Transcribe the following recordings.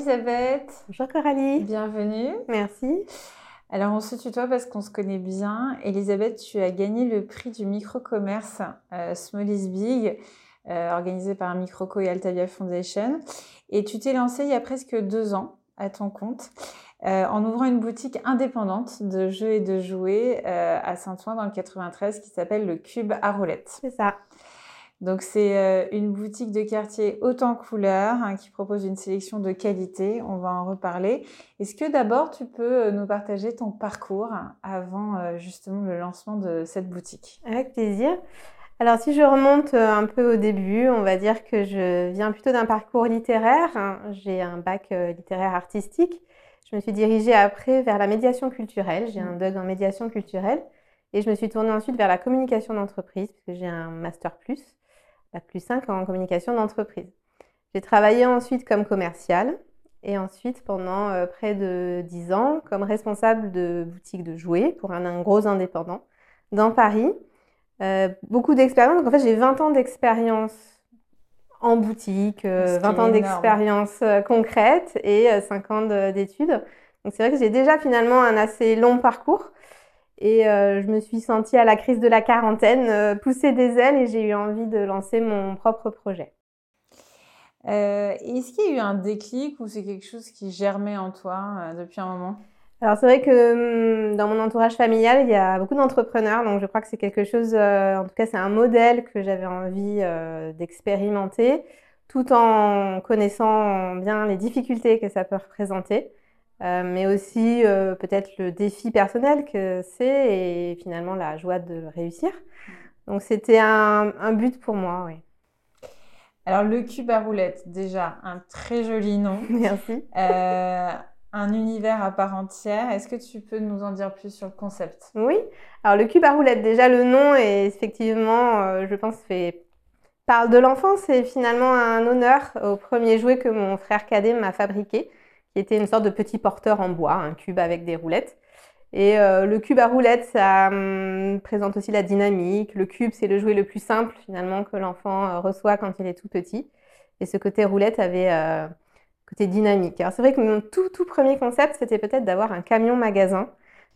Elisabeth. Bonjour Coralie. Bienvenue. Merci. Alors on se tutoie parce qu'on se connaît bien. Elisabeth, tu as gagné le prix du micro-commerce euh, Small is Big, euh, organisé par Microco et Altavia Foundation. Et tu t'es lancée il y a presque deux ans à ton compte euh, en ouvrant une boutique indépendante de jeux et de jouets à Saint-Ouen dans le 93 qui s'appelle le Cube à roulettes. C'est ça. Donc c'est euh, une boutique de quartier haute en couleurs hein, qui propose une sélection de qualité. On va en reparler. Est-ce que d'abord tu peux euh, nous partager ton parcours avant euh, justement le lancement de cette boutique? Avec plaisir. Alors si je remonte un peu au début, on va dire que je viens plutôt d'un parcours littéraire. Hein. J'ai un bac littéraire artistique. Je me suis dirigée après vers la médiation culturelle. J'ai un DUG en médiation culturelle. Et je me suis tournée ensuite vers la communication d'entreprise, puisque j'ai un master plus la plus 5 en communication d'entreprise. J'ai travaillé ensuite comme commercial et ensuite pendant euh, près de 10 ans comme responsable de boutique de jouets pour un, gros indépendant dans Paris. Euh, beaucoup d'expérience. Donc en fait, j'ai 20 ans d'expérience en boutique, 20 euh, ans d'expérience concrète et 5 ans d'études. Donc c'est vrai que j'ai déjà finalement un assez long parcours. Et euh, je me suis sentie à la crise de la quarantaine euh, pousser des ailes et j'ai eu envie de lancer mon propre projet. Euh, Est-ce qu'il y a eu un déclic ou c'est quelque chose qui germait en toi euh, depuis un moment? Alors c'est vrai que hum, dans mon entourage familial, il y a beaucoup d'entrepreneurs, donc je crois que c'est quelque chose, en tout cas c'est un modèle que j'avais envie d'expérimenter, tout en connaissant bien les difficultés que ça peut représenter. Euh, mais aussi euh, peut-être le défi personnel que c'est et finalement la joie de réussir. Donc c'était un, un, but pour moi, oui. Alors le cube à roulettes, déjà un très joli nom. Merci. Euh, un univers à part entière. Est-ce que tu peux nous en dire plus sur le concept? Oui. Alors le cube à roulettes, déjà le nom est effectivement, je pense, fait parle de l'enfance et finalement un honneur au premier jouet que mon frère cadet m'a fabriqué qui était une sorte de petit porteur en bois, un cube avec des roulettes. Et euh, le cube à roulettes, ça hum, présente aussi la dynamique. Le cube, c'est le jouet le plus simple finalement que l'enfant euh, reçoit quand il est tout petit. Et ce côté roulette avait euh, côté dynamique. Alors c'est vrai que mon tout tout premier concept, c'était peut-être d'avoir un camion magasin.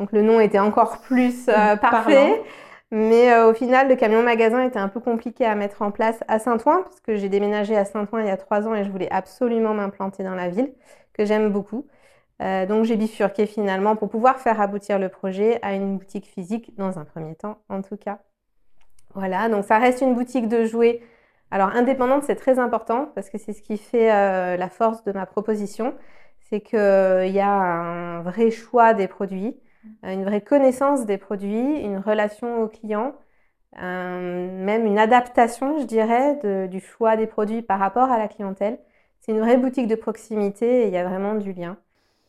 Donc le nom était encore plus euh, parfait. Mais au final, le camion magasin était un peu compliqué à mettre en place à Saint-Ouen, parce que j'ai déménagé à Saint-Ouen il y a trois ans et je voulais absolument m'implanter dans la ville que j'aime beaucoup. Euh, donc j'ai bifurqué finalement pour pouvoir faire aboutir le projet à une boutique physique dans un premier temps en tout cas. Voilà, donc ça reste une boutique de jouets. Alors indépendante, c'est très important parce que c'est ce qui fait euh, la force de ma proposition. C'est qu'il y a un vrai choix des produits, euh, une vraie connaissance des produits, une relation au client, même une adaptation, je dirais, du choix des produits par rapport à la clientèle. C'est une vraie boutique de proximité et il y a vraiment du lien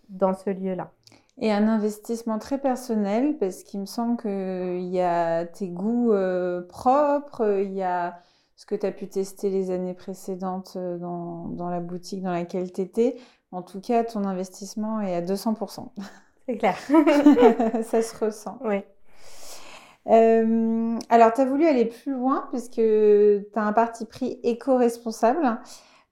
dans ce lieu-là. Et un investissement très personnel parce qu'il me semble qu'il y a tes goûts euh, propres, il y a ce que tu as pu tester les années précédentes euh, dans, dans la boutique dans laquelle tu étais. En tout cas, ton investissement est à 200%. C'est clair. Ça se ressent. Oui. Euh, alors, tu as voulu aller plus loin puisque tu as un parti pris éco-responsable.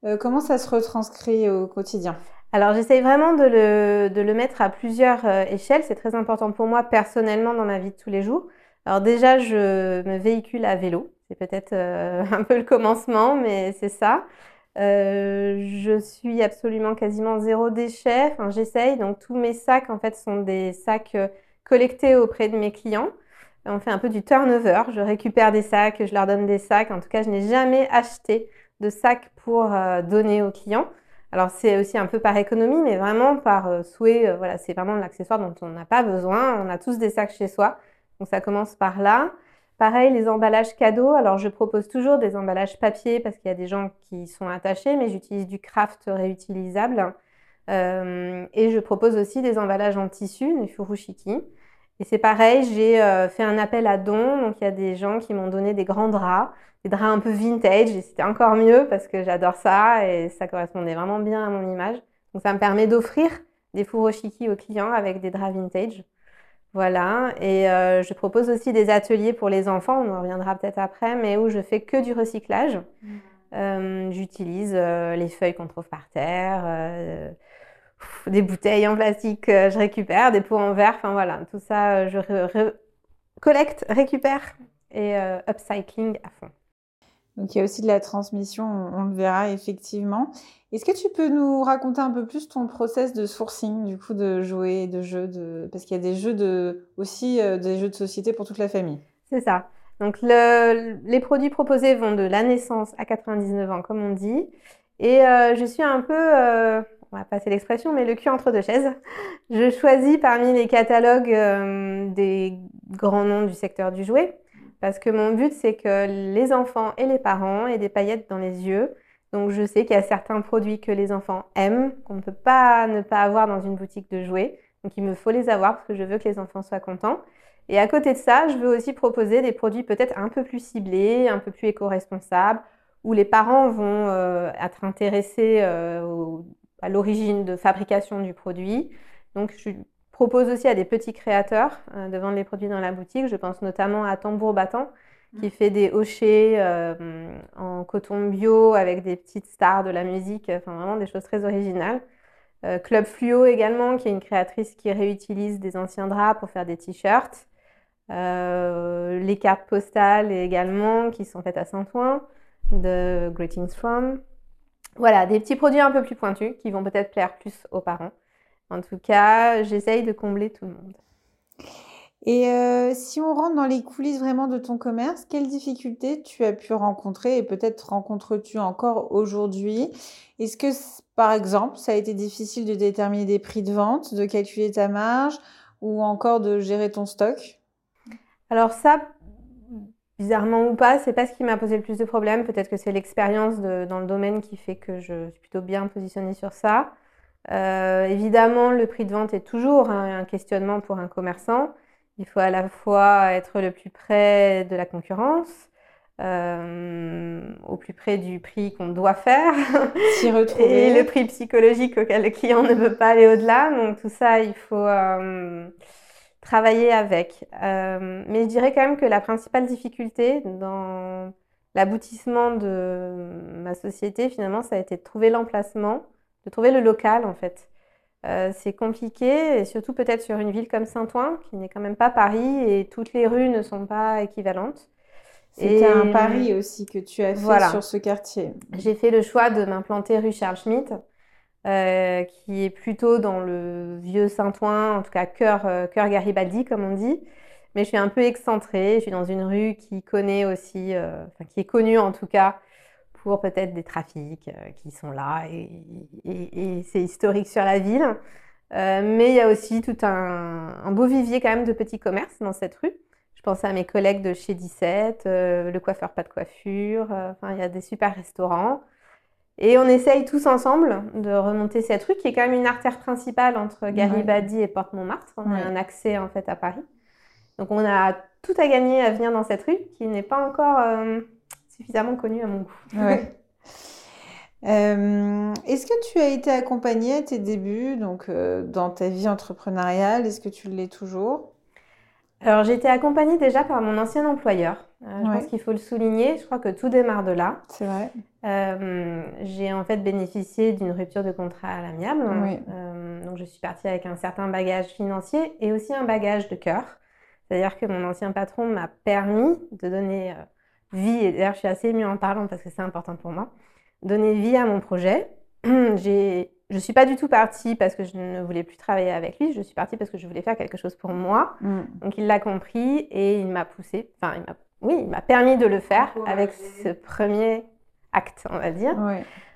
Euh, comment ça se retranscrit au quotidien? Alors j'essaye vraiment de le, de le, mettre à plusieurs euh, échelles. C'est très important pour moi personnellement dans ma vie de tous les jours. Alors déjà, je me véhicule à vélo. C'est peut-être euh, un peu le commencement, mais c'est ça. je suis absolument quasiment zéro déchet. Enfin, j'essaye. Donc tous mes sacs en fait sont des sacs collectés auprès de mes clients. On fait un peu du turnover. Je récupère des sacs, je leur donne des sacs. En tout cas, je n'ai jamais acheté de sacs pour euh, donner aux clients. Alors c'est aussi un peu par économie, mais vraiment par euh, souhait. Euh, voilà, c'est vraiment l'accessoire dont on n'a pas besoin. On a tous des sacs chez soi, donc ça commence par là. Pareil, les emballages cadeaux. Alors je propose toujours des emballages papier parce qu'il y a des gens qui sont attachés, mais j'utilise du craft réutilisable. et je propose aussi des emballages en tissu, du furushiki. Et c'est pareil, j'ai fait un appel à dons. Donc il y a des gens qui m'ont donné des grands draps des draps un peu vintage et c'était encore mieux parce que j'adore ça et ça correspondait vraiment bien à mon image. Donc ça me permet d'offrir des furoshiki aux clients avec des draps vintage. Voilà, et euh, je propose aussi des ateliers pour les enfants, on en reviendra peut-être après, mais où je fais que du recyclage. Mmh. J'utilise les feuilles qu'on trouve par terre, des bouteilles en plastique, je récupère, des pots en verre, enfin voilà, tout ça, je collecte, récupère et upcycling à fond. Donc il y a aussi de la transmission, on, le verra effectivement. Est-ce que tu peux nous raconter un peu plus ton process de sourcing, du coup, de jouets, de jeux, de... parce qu'il y a des jeux de aussi euh, des jeux de société pour toute la famille. C'est ça. Donc les produits proposés vont de la naissance à 99 ans, comme on dit. Et euh, je suis un peu, euh, on va passer l'expression, mais le cul entre deux chaises. Je choisis parmi les catalogues des grands noms du secteur du jouet. Parce que mon but, c'est que les enfants et les parents aient des paillettes dans les yeux. Donc je sais qu'il y a certains produits que les enfants aiment, qu'on ne peut pas ne pas avoir dans une boutique de jouets. Donc il me faut les avoir parce que je veux que les enfants soient contents. Et à côté de ça, je veux aussi proposer des produits peut-être un peu plus ciblés, un peu plus éco-responsables, où les parents vont euh, être intéressés euh, à l'origine de fabrication du produit. Donc je propose aussi à des petits créateurs euh, de vendre les produits dans la boutique. Je pense notamment à Tambour Battant qui mm. fait des hochets euh, en coton bio avec des petites stars de la musique, enfin vraiment des choses très originales. Euh, Club Fluo également, qui est une créatrice qui réutilise des anciens draps pour faire des t-shirts. les cartes postales également, qui sont faites à Saint-Ouen, de Greetings From. Voilà, des petits produits un peu plus pointus qui vont peut-être plaire plus aux parents. En tout cas, j'essaye de combler tout le monde. Et euh, si on rentre dans les coulisses vraiment de ton commerce, quelles difficultés tu as pu rencontrer et peut-être rencontres-tu encore aujourd'hui? Est-ce que, par exemple, ça a été difficile de déterminer des prix de vente, de calculer ta marge ou encore de gérer ton stock? Alors ça, bizarrement ou pas, c'est pas ce qui m'a posé le plus de problèmes. Peut-être que c'est l'expérience dans le domaine qui fait que je suis plutôt bien positionnée sur ça. Euh, évidemment, le prix de vente est toujours un, questionnement pour un commerçant. Il faut à la fois être le plus près de la concurrence, euh, au plus près du prix qu'on doit faire, retrouver, et le prix psychologique auquel le client ne veut pas aller au-delà. Donc tout ça, il faut euh, travailler avec. mais je dirais quand même que la principale difficulté dans l'aboutissement de ma société, finalement, ça a été de trouver l'emplacement de trouver le local en fait. Euh, c'est compliqué, et surtout peut-être sur une ville comme Saint-Ouen, qui n'est quand même pas Paris, et toutes les rues ne sont pas équivalentes. C'était un pari aussi que tu as fait sur ce quartier. J'ai fait le choix de m'implanter rue Charles Schmitt, euh, qui est plutôt dans le vieux Saint-Ouen, en tout cas cœur, euh, cœur Garibaldi, comme on dit. Mais je suis un peu excentrée, je suis dans une rue qui connaît aussi, enfin, qui est connue en tout cas pour peut-être des trafics euh, qui sont là et, c'est historique sur la ville. Euh, mais il y a aussi tout un, beau vivier quand même de petits commerces dans cette rue. Je pense à mes collègues de chez 17, euh, le coiffeur pas de coiffure, il y a des super restaurants. Et on essaye tous ensemble de remonter cette rue qui est quand même une artère principale entre Garibaldi et Porte Montmartre. On a un accès en fait à Paris. Donc on a tout à gagner à venir dans cette rue qui n'est pas encore suffisamment connu à mon goût. Euh, est-ce que tu as été accompagnée à tes débuts, donc euh, dans ta vie entrepreneuriale? Est-ce que tu l'es toujours? Alors j'ai été accompagnée déjà par mon ancien employeur. Euh, je pense qu'il faut le souligner. Je crois que tout démarre de là. C'est vrai. j'ai en fait bénéficié d'une rupture de contrat à l'amiable. donc je suis partie avec un certain bagage financier et aussi un bagage de cœur. C'est-à-dire que mon ancien patron m'a permis de donner vie, et d'ailleurs je suis assez émue en parlant parce que c'est important pour moi, donner vie à mon projet. J'ai, je ne suis pas du tout partie parce que je ne voulais plus travailler avec lui, je suis partie parce que je voulais faire quelque chose pour moi. Mm. Donc il l'a compris et il m'a poussé, enfin il m'a, oui, il m'a permis de le faire avec ce premier acte, on va dire.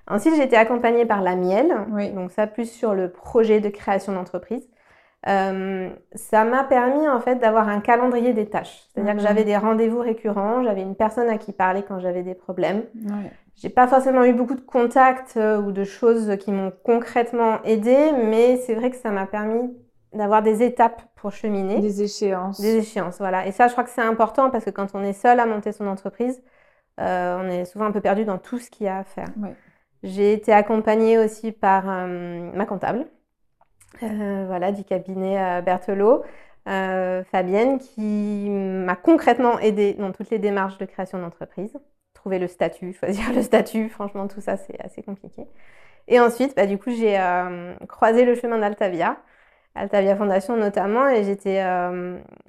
Ensuite, j'ai été accompagnée par la miel, donc ça plus sur le projet de création d'entreprise. Euh, ça m'a permis en fait d'avoir un calendrier des tâches. C'est-à-dire que mhm. j'avais des rendez-vous récurrents, j'avais une personne à qui parler quand j'avais des problèmes. Ouais. J'ai pas forcément eu beaucoup de contacts euh, ou de choses qui m'ont concrètement aidé, mais c'est vrai que ça m'a permis d'avoir des étapes pour cheminer. Des échéances. Des échéances, voilà. Et ça, je crois que c'est important parce que quand on est seul à monter son entreprise, euh, on est souvent un peu perdu dans tout ce qu'il y a à faire. Ouais. J'ai été accompagnée aussi par ma comptable euh, voilà, du cabinet euh, Berthelot, euh, Fabienne, qui m'a concrètement aidée dans toutes les démarches de création d'entreprise. trouver le statut, choisir le statut. Franchement, tout ça, c'est assez compliqué. Et ensuite, bah, du coup, j'ai croisé le chemin d'Altavia, Altavia Fondation notamment, et j'étais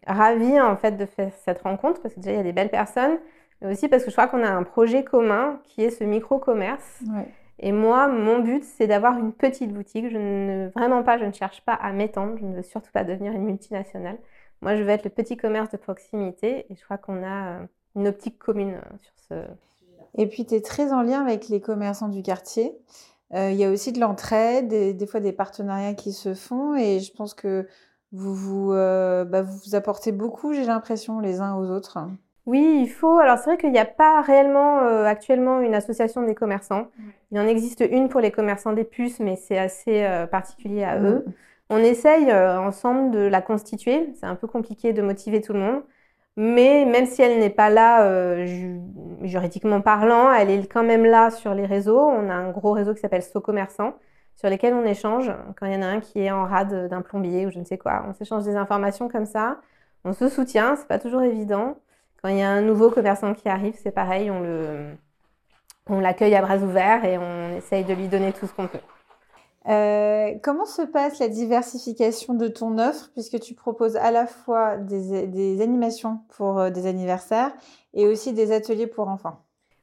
ravie en fait de faire cette rencontre parce que déjà il y a des belles personnes, mais aussi parce que je crois qu'on a un projet commun qui est ce micro-commerce. Et moi, mon but, c'est d'avoir une petite boutique. Je ne, vraiment pas, je ne cherche pas à m'étendre. Je ne veux surtout pas devenir une multinationale. Moi, je veux être le petit commerce de proximité. Et je crois qu'on a euh, une optique commune euh, sur ce. Et puis, tu es très en lien avec les commerçants du quartier. Euh, il y a aussi de l'entraide, des, des, fois des partenariats qui se font. Et je pense que vous vous, bah, vous, vous apportez beaucoup, j'ai l'impression, les uns aux autres. Oui, il faut. Alors c'est vrai qu'il n'y a pas réellement euh, actuellement une association des commerçants. Il en existe une pour les commerçants des puces, mais c'est assez euh, particulier à eux. On essaye euh, ensemble de la constituer. C'est un peu compliqué de motiver tout le monde. Mais même si elle n'est pas là juridiquement parlant, elle est quand même là sur les réseaux. On a un gros réseau qui s'appelle So Commerçant, sur lesquels on échange. Quand il y en a un qui est en rade d'un plombier ou je ne sais quoi, on s'échange des informations comme ça. On se soutient, c'est pas toujours évident. Quand il y a un nouveau commerçant qui arrive, c'est pareil, on le, on l'accueille à bras ouverts et on essaye de lui donner tout ce qu'on peut. Euh, comment se passe la diversification de ton offre puisque tu proposes à la fois des, animations pour euh, des anniversaires et aussi des ateliers pour enfants?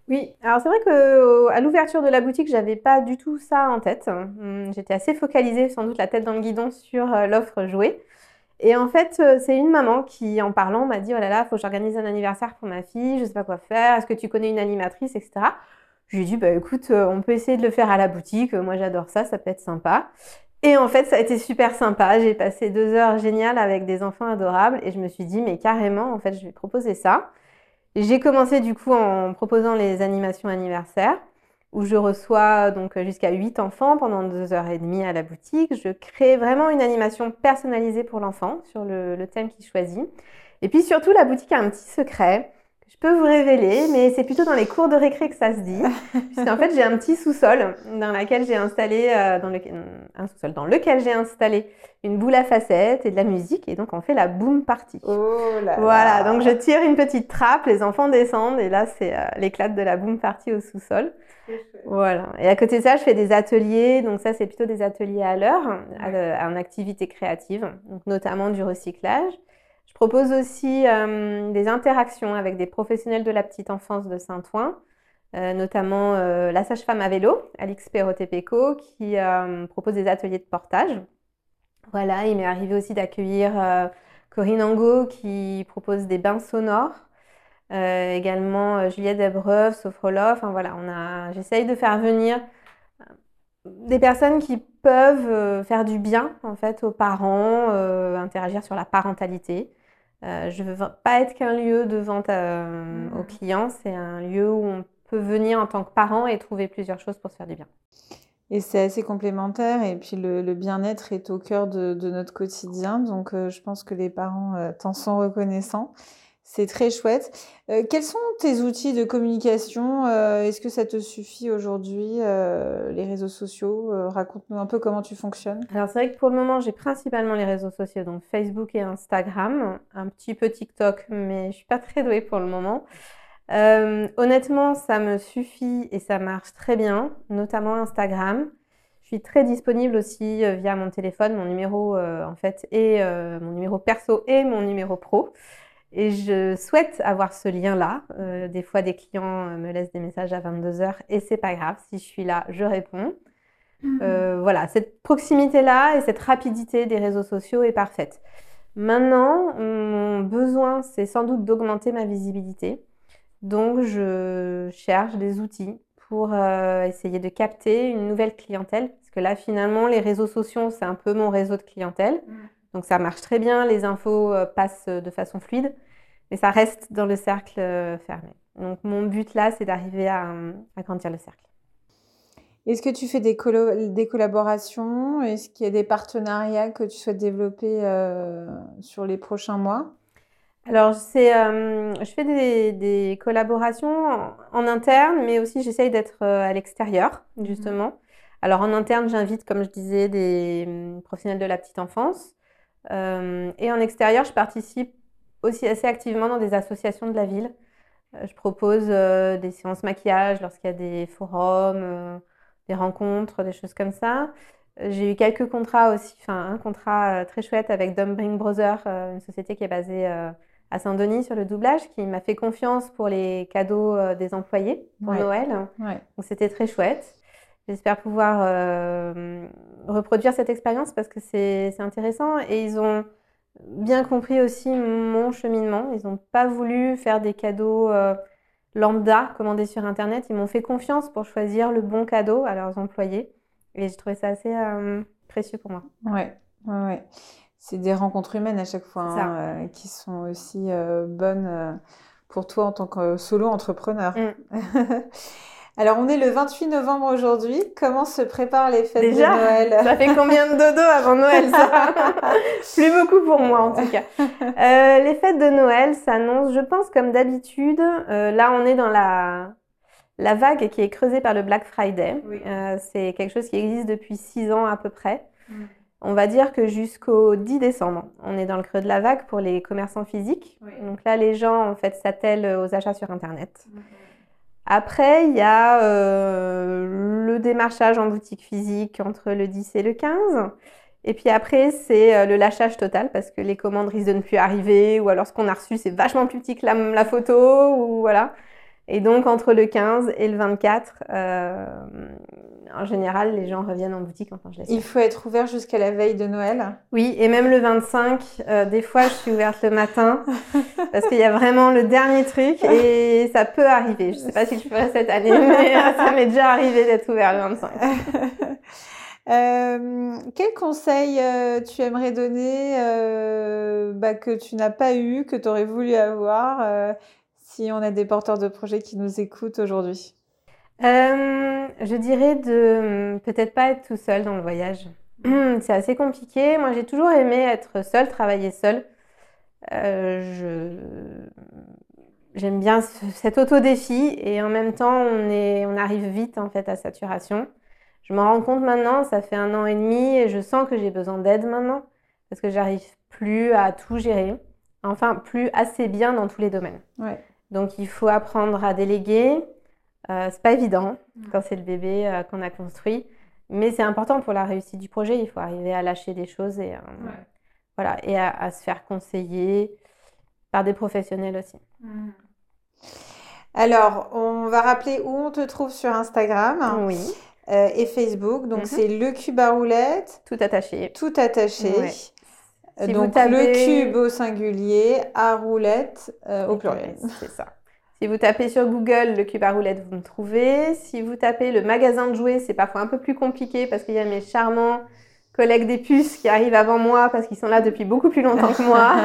Oui, alors c'est vrai que à l'ouverture de la boutique, j'avais pas du tout ça en tête. Hum, j'étais assez focalisée, sans doute la tête dans le guidon, sur euh, l'offre jouée. Et en fait, c'est une maman qui, en parlant, m'a dit Oh là là, faut que j'organise un anniversaire pour ma fille, je sais pas quoi faire, est-ce que tu connais une animatrice, etc. Je lui ai dit Bah écoute, euh, on peut essayer de le faire à la boutique, moi j'adore ça, ça peut être sympa. Et en fait, ça a été super sympa. J'ai passé deux heures géniales avec des enfants adorables et je me suis dit Mais carrément, en fait, je vais proposer ça. J'ai commencé du coup en proposant les animations anniversaires où je reçois donc jusqu'à 8 enfants pendant deux heures et demie à la boutique. Je crée vraiment une animation personnalisée pour l'enfant sur le, le thème qu'il choisit. Et puis surtout, la boutique a un petit secret je peux vous révéler, mais c'est plutôt dans les cours de récré que ça se dit. Puisqu'en fait, j'ai un petit sous-sol dans lequel j'ai installé, euh, dans le, un sous-sol dans lequel j'ai installé une boule à facettes et de la musique. Et donc, on fait la boom party. Oh là voilà, donc je tire une petite trappe, les enfants descendent et là, c'est euh, l'éclat de la boom party au sous-sol. Voilà. Et à côté de ça, je fais des ateliers. Donc ça, c'est plutôt des ateliers à l'heure, en activité créative, donc notamment du recyclage. Propose aussi euh, des interactions avec des professionnels de la petite enfance de Saint-Ouen, euh, notamment euh, la sage-femme à vélo, Alix Perrotepeco, qui propose des ateliers de portage. Voilà, il m'est arrivé aussi d'accueillir Corinne Angot qui propose des bains sonores. également Juliette Debreuve, Sophrolof. Enfin voilà, on a, j'essaye de faire venir des personnes qui peuvent faire du bien en fait aux parents, interagir sur la parentalité. Euh, je ne veux pas être qu'un lieu de vente euh, aux clients, c'est un lieu où on peut venir en tant que parent et trouver plusieurs choses pour se faire du bien. Et c'est assez complémentaire et puis le, bien-être est au cœur de, notre quotidien, donc euh, je pense que les parents t'en sont reconnaissants. C'est très chouette. Euh, quels sont tes outils de communication euh, Est-ce que ça te suffit aujourd'hui, euh, les réseaux sociaux Raconte-nous un peu comment tu fonctionnes. Alors c'est vrai que pour le moment, j'ai principalement les réseaux sociaux, donc Facebook et Instagram, un petit peu TikTok, mais je suis pas très douée pour le moment. honnêtement, ça me suffit et ça marche très bien, notamment Instagram. Je suis très disponible aussi via mon téléphone, mon numéro en fait, et mon numéro perso et mon numéro pro. Et je souhaite avoir ce lien-là. Euh, des fois, des clients euh, me laissent des messages à 22h et c'est pas grave. Si je suis là, je réponds. Mhm. Euh, voilà, cette proximité-là et cette rapidité des réseaux sociaux est parfaite. Maintenant, mon besoin, c'est sans doute d'augmenter ma visibilité. Donc, je cherche des outils pour essayer de capter une nouvelle clientèle. Parce que là, finalement, les réseaux sociaux, c'est un peu mon réseau de clientèle. Mhm. Donc ça marche très bien, les infos euh, passent de façon fluide, mais ça reste dans le cercle euh, fermé. Donc mon but là, c'est d'arriver à, agrandir le cercle. Est-ce que tu fais des, des collaborations? Est-ce qu'il y a des partenariats que tu souhaites développer euh, sur les prochains mois? Alors, je fais des, collaborations en, interne, mais aussi j'essaye d'être à l'extérieur, mmh justement. Alors, en interne, j'invite, comme je disais, des hum, professionnels de la petite enfance. Euh, et en extérieur, je participe aussi assez activement dans des associations de la ville. je propose des séances maquillage lorsqu'il y a des forums, des rencontres, des choses comme ça. J'ai eu quelques contrats aussi, enfin un contrat très chouette avec Dumbring Brothers, une société qui est basée à Saint-Denis sur le doublage, qui m'a fait confiance pour les cadeaux des employés pour Noël. Donc c'était très chouette. J'espère pouvoir euh, reproduire cette expérience parce que c'est intéressant et ils ont bien compris aussi mon cheminement. Ils n'ont pas voulu faire des cadeaux euh, lambda commandés sur Internet. Ils m'ont fait confiance pour choisir le bon cadeau à leurs employés et j'ai trouvé ça assez euh, précieux pour moi. Ouais, ouais, ouais. C'est des rencontres humaines à chaque fois hein, qui sont aussi bonnes pour toi en tant que solo entrepreneur. Mm. Alors, on est le 28 novembre aujourd'hui. Comment se préparent les fêtes de Noël Ça fait combien de dodo avant Noël, ça Plus beaucoup pour moi, en tout cas. Euh, les fêtes de Noël s'annoncent, je pense, comme d'habitude. Euh, là, on est dans la, la vague qui est creusée par le Black Friday. Euh, c'est quelque chose qui existe depuis six ans à peu près. Mm. On va dire que jusqu'au 10 décembre, on est dans le creux de la vague pour les commerçants physiques. Donc là, les gens, en fait, s'attellent aux achats sur Internet. Mm. Après, il y a euh, le démarchage en boutique physique entre le 10 et le 15. Et puis après, c'est euh, le lâchage total parce que les commandes risquent de ne plus arriver ou alors ce qu'on a reçu, c'est vachement plus petit que la, photo ou voilà. Et donc, entre le 15 et le 24, en général, les gens reviennent en boutique. Enfin, je Il faut être ouvert jusqu'à la veille de Noël. Oui, et même le 25, euh, des fois, je suis ouverte le matin parce qu'il y a vraiment le dernier truc et ça peut arriver. Je ne sais pas si je ferai cette année, mais ça m'est déjà arrivé d'être ouvert le 25. Euh, quel conseil euh, tu aimerais donner bah, que tu n'as pas eu, que tu aurais voulu avoir si on a des porteurs de projets qui nous écoutent aujourd'hui? Euh, je dirais de peut-être pas être tout seul dans le voyage. C'est assez compliqué. Moi, j'ai toujours aimé être seule, travailler seule. Euh, j'aime bien cet auto-défi et en même temps, on, est... on arrive vite en fait à saturation. Je m'en rends compte maintenant, ça fait un an et demi et je sens que j'ai besoin d'aide maintenant parce que j'arrive plus à tout gérer. Enfin, plus assez bien dans tous les domaines. Donc, il faut apprendre à déléguer, euh, c'est pas évident quand c'est le bébé euh, qu'on a construit, mais c'est important pour la réussite du projet. Il faut arriver à lâcher des choses et, euh, voilà, et à, se faire conseiller par des professionnels aussi. Mmh. Alors, on va rappeler où on te trouve sur Instagram. Oui. et Facebook. Donc, mmh. c'est le cube à roulette. Tout attaché. Tout attaché. donc, le cube au singulier, à roulette au pluriel. C'est ça. Si vous tapez sur Google le cube à roulette, vous me trouvez. Si vous tapez le magasin de jouets, c'est parfois un peu plus compliqué parce qu'il y a mes charmants collègues des puces qui arrivent avant moi parce qu'ils sont là depuis beaucoup plus longtemps que moi.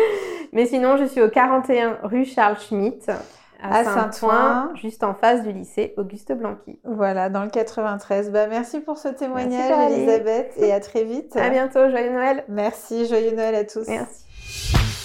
Mais sinon, je suis au 41 rue Charles Schmitt à, Saint-Ouen, juste en face du lycée Auguste Blanqui. Voilà, dans le 93. Bah, merci pour ce témoignage, Elisabeth, et à très vite. À bientôt, joyeux Noël. Merci, joyeux Noël à tous. Merci.